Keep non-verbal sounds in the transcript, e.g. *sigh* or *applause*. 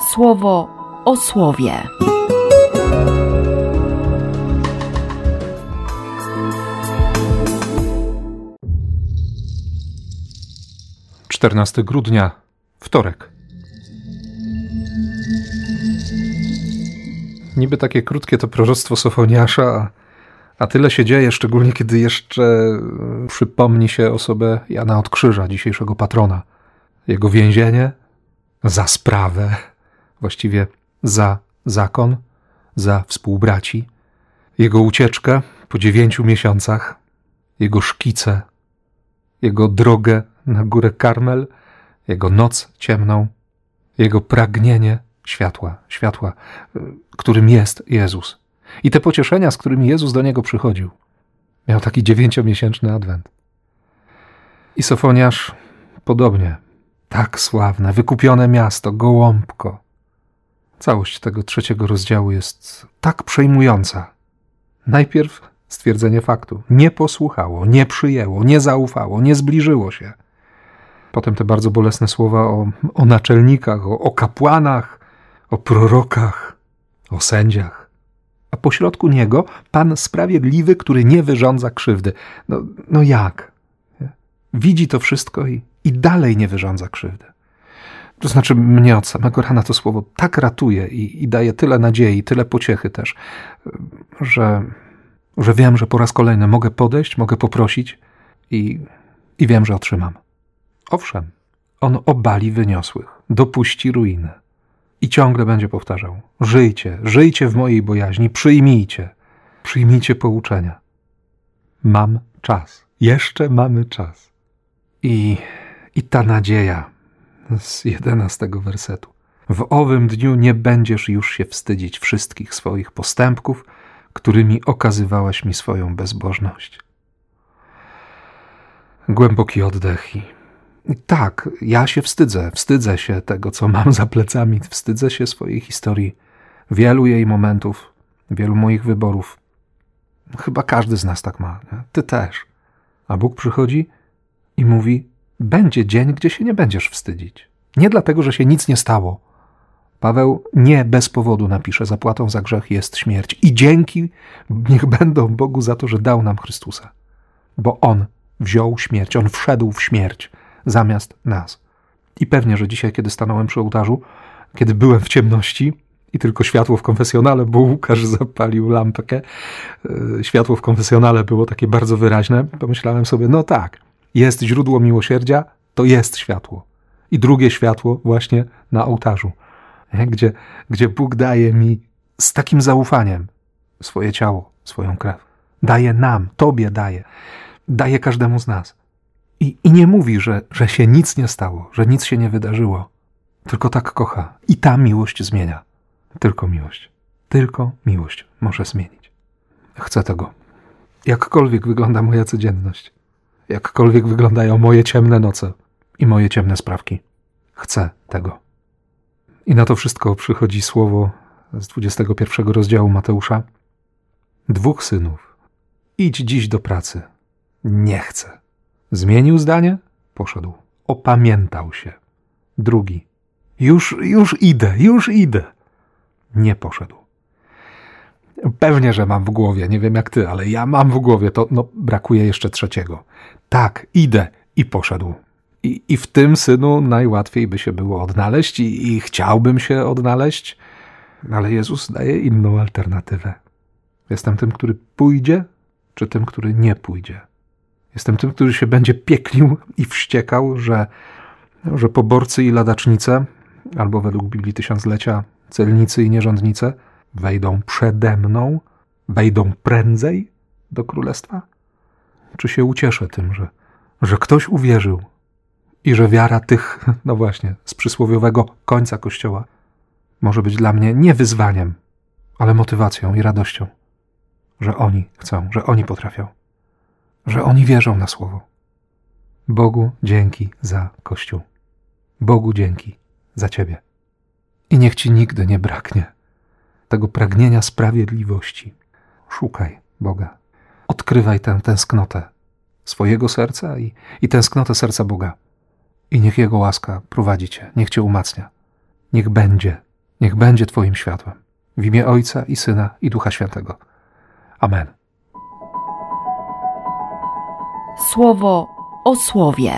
słowo o słowie. 14 grudnia, wtorek. Niby takie krótkie to proroctwo Sofoniasza, a, a tyle się dzieje, szczególnie kiedy jeszcze przypomni się osobę Jana od Krzyża, dzisiejszego patrona. Jego więzienie za sprawę, właściwie za zakon, za współbraci, jego ucieczkę po dziewięciu miesiącach, jego szkice, jego drogę na górę Karmel, jego noc ciemną, jego pragnienie światła, światła, którym jest Jezus. I te pocieszenia, z którymi Jezus do niego przychodził. Miał taki dziewięciomiesięczny adwent. I Sofoniasz podobnie. Tak sławne, wykupione miasto, gołąbko. Całość tego trzeciego rozdziału jest tak przejmująca. Najpierw stwierdzenie faktu. Nie posłuchało, nie przyjęło, nie zaufało, nie zbliżyło się. Potem te bardzo bolesne słowa o, o naczelnikach, o, o kapłanach, o prorokach, o sędziach. A pośrodku niego Pan Sprawiedliwy, który nie wyrządza krzywdy. No, no jak? Widzi to wszystko i, i dalej nie wyrządza krzywdy. To znaczy, mnie od samego rana to słowo tak ratuje i, i daje tyle nadziei, tyle pociechy też, że, że wiem, że po raz kolejny mogę podejść, mogę poprosić i, i wiem, że otrzymam. Owszem, on obali wyniosłych, dopuści ruiny. I ciągle będzie powtarzał: Żyjcie, żyjcie w mojej bojaźni, przyjmijcie, przyjmijcie pouczenia. Mam czas, jeszcze mamy czas. I, i ta nadzieja z jedenastego wersetu. W owym dniu nie będziesz już się wstydzić wszystkich swoich postępków, którymi okazywałaś mi swoją bezbożność. Głęboki oddech i tak, ja się wstydzę, wstydzę się tego, co mam za plecami, wstydzę się swojej historii, wielu jej momentów, wielu moich wyborów. Chyba każdy z nas tak ma, nie? ty też. A Bóg przychodzi i mówi: Będzie dzień, gdzie się nie będziesz wstydzić. Nie dlatego, że się nic nie stało. Paweł nie bez powodu napisze: Zapłatą za grzech jest śmierć. I dzięki niech będą Bogu za to, że dał nam Chrystusa. Bo On wziął śmierć, On wszedł w śmierć zamiast nas. I pewnie, że dzisiaj, kiedy stanąłem przy ołtarzu, kiedy byłem w ciemności i tylko światło w konfesjonale, bo Łukasz zapalił lampkę, e, światło w konfesjonale było takie bardzo wyraźne, pomyślałem sobie, no tak, jest źródło miłosierdzia, to jest światło. I drugie światło właśnie na ołtarzu, gdzie, gdzie Bóg daje mi z takim zaufaniem swoje ciało, swoją krew. Daje nam, Tobie daje, daje każdemu z nas. I, I nie mówi, że, że się nic nie stało, że nic się nie wydarzyło, tylko tak kocha. I ta miłość zmienia. Tylko miłość. Tylko miłość może zmienić. Chcę tego. Jakkolwiek wygląda moja codzienność, jakkolwiek wyglądają moje ciemne noce i moje ciemne sprawki, chcę tego. I na to wszystko przychodzi słowo z 21 rozdziału Mateusza. Dwóch synów. Idź dziś do pracy. Nie chcę. Zmienił zdanie? Poszedł. Opamiętał się. Drugi. Już, już idę, już idę. Nie poszedł. Pewnie, że mam w głowie, nie wiem jak ty, ale ja mam w głowie, to no, brakuje jeszcze trzeciego. Tak, idę i poszedł. I, I w tym synu najłatwiej by się było odnaleźć i, i chciałbym się odnaleźć, ale Jezus daje inną alternatywę. Jestem tym, który pójdzie, czy tym, który nie pójdzie. Jestem tym, który się będzie pieklił i wściekał, że, że poborcy i ladacznice, albo według Biblii Tysiąclecia celnicy i nierządnice, wejdą przede mną, wejdą prędzej do królestwa? Czy się ucieszę tym, że, że ktoś uwierzył i że wiara tych, *laughs* no właśnie, z przysłowiowego końca kościoła może być dla mnie nie wyzwaniem, ale motywacją i radością, że oni chcą, że oni potrafią że oni wierzą na słowo. Bogu dzięki za Kościół. Bogu dzięki za Ciebie. I niech Ci nigdy nie braknie tego pragnienia sprawiedliwości. Szukaj Boga. Odkrywaj tę tęsknotę swojego serca i, i tęsknotę serca Boga. I niech Jego łaska prowadzi Cię, niech Cię umacnia. Niech będzie niech będzie Twoim światłem. W imię Ojca i Syna i Ducha Świętego. Amen. Słowo o słowie.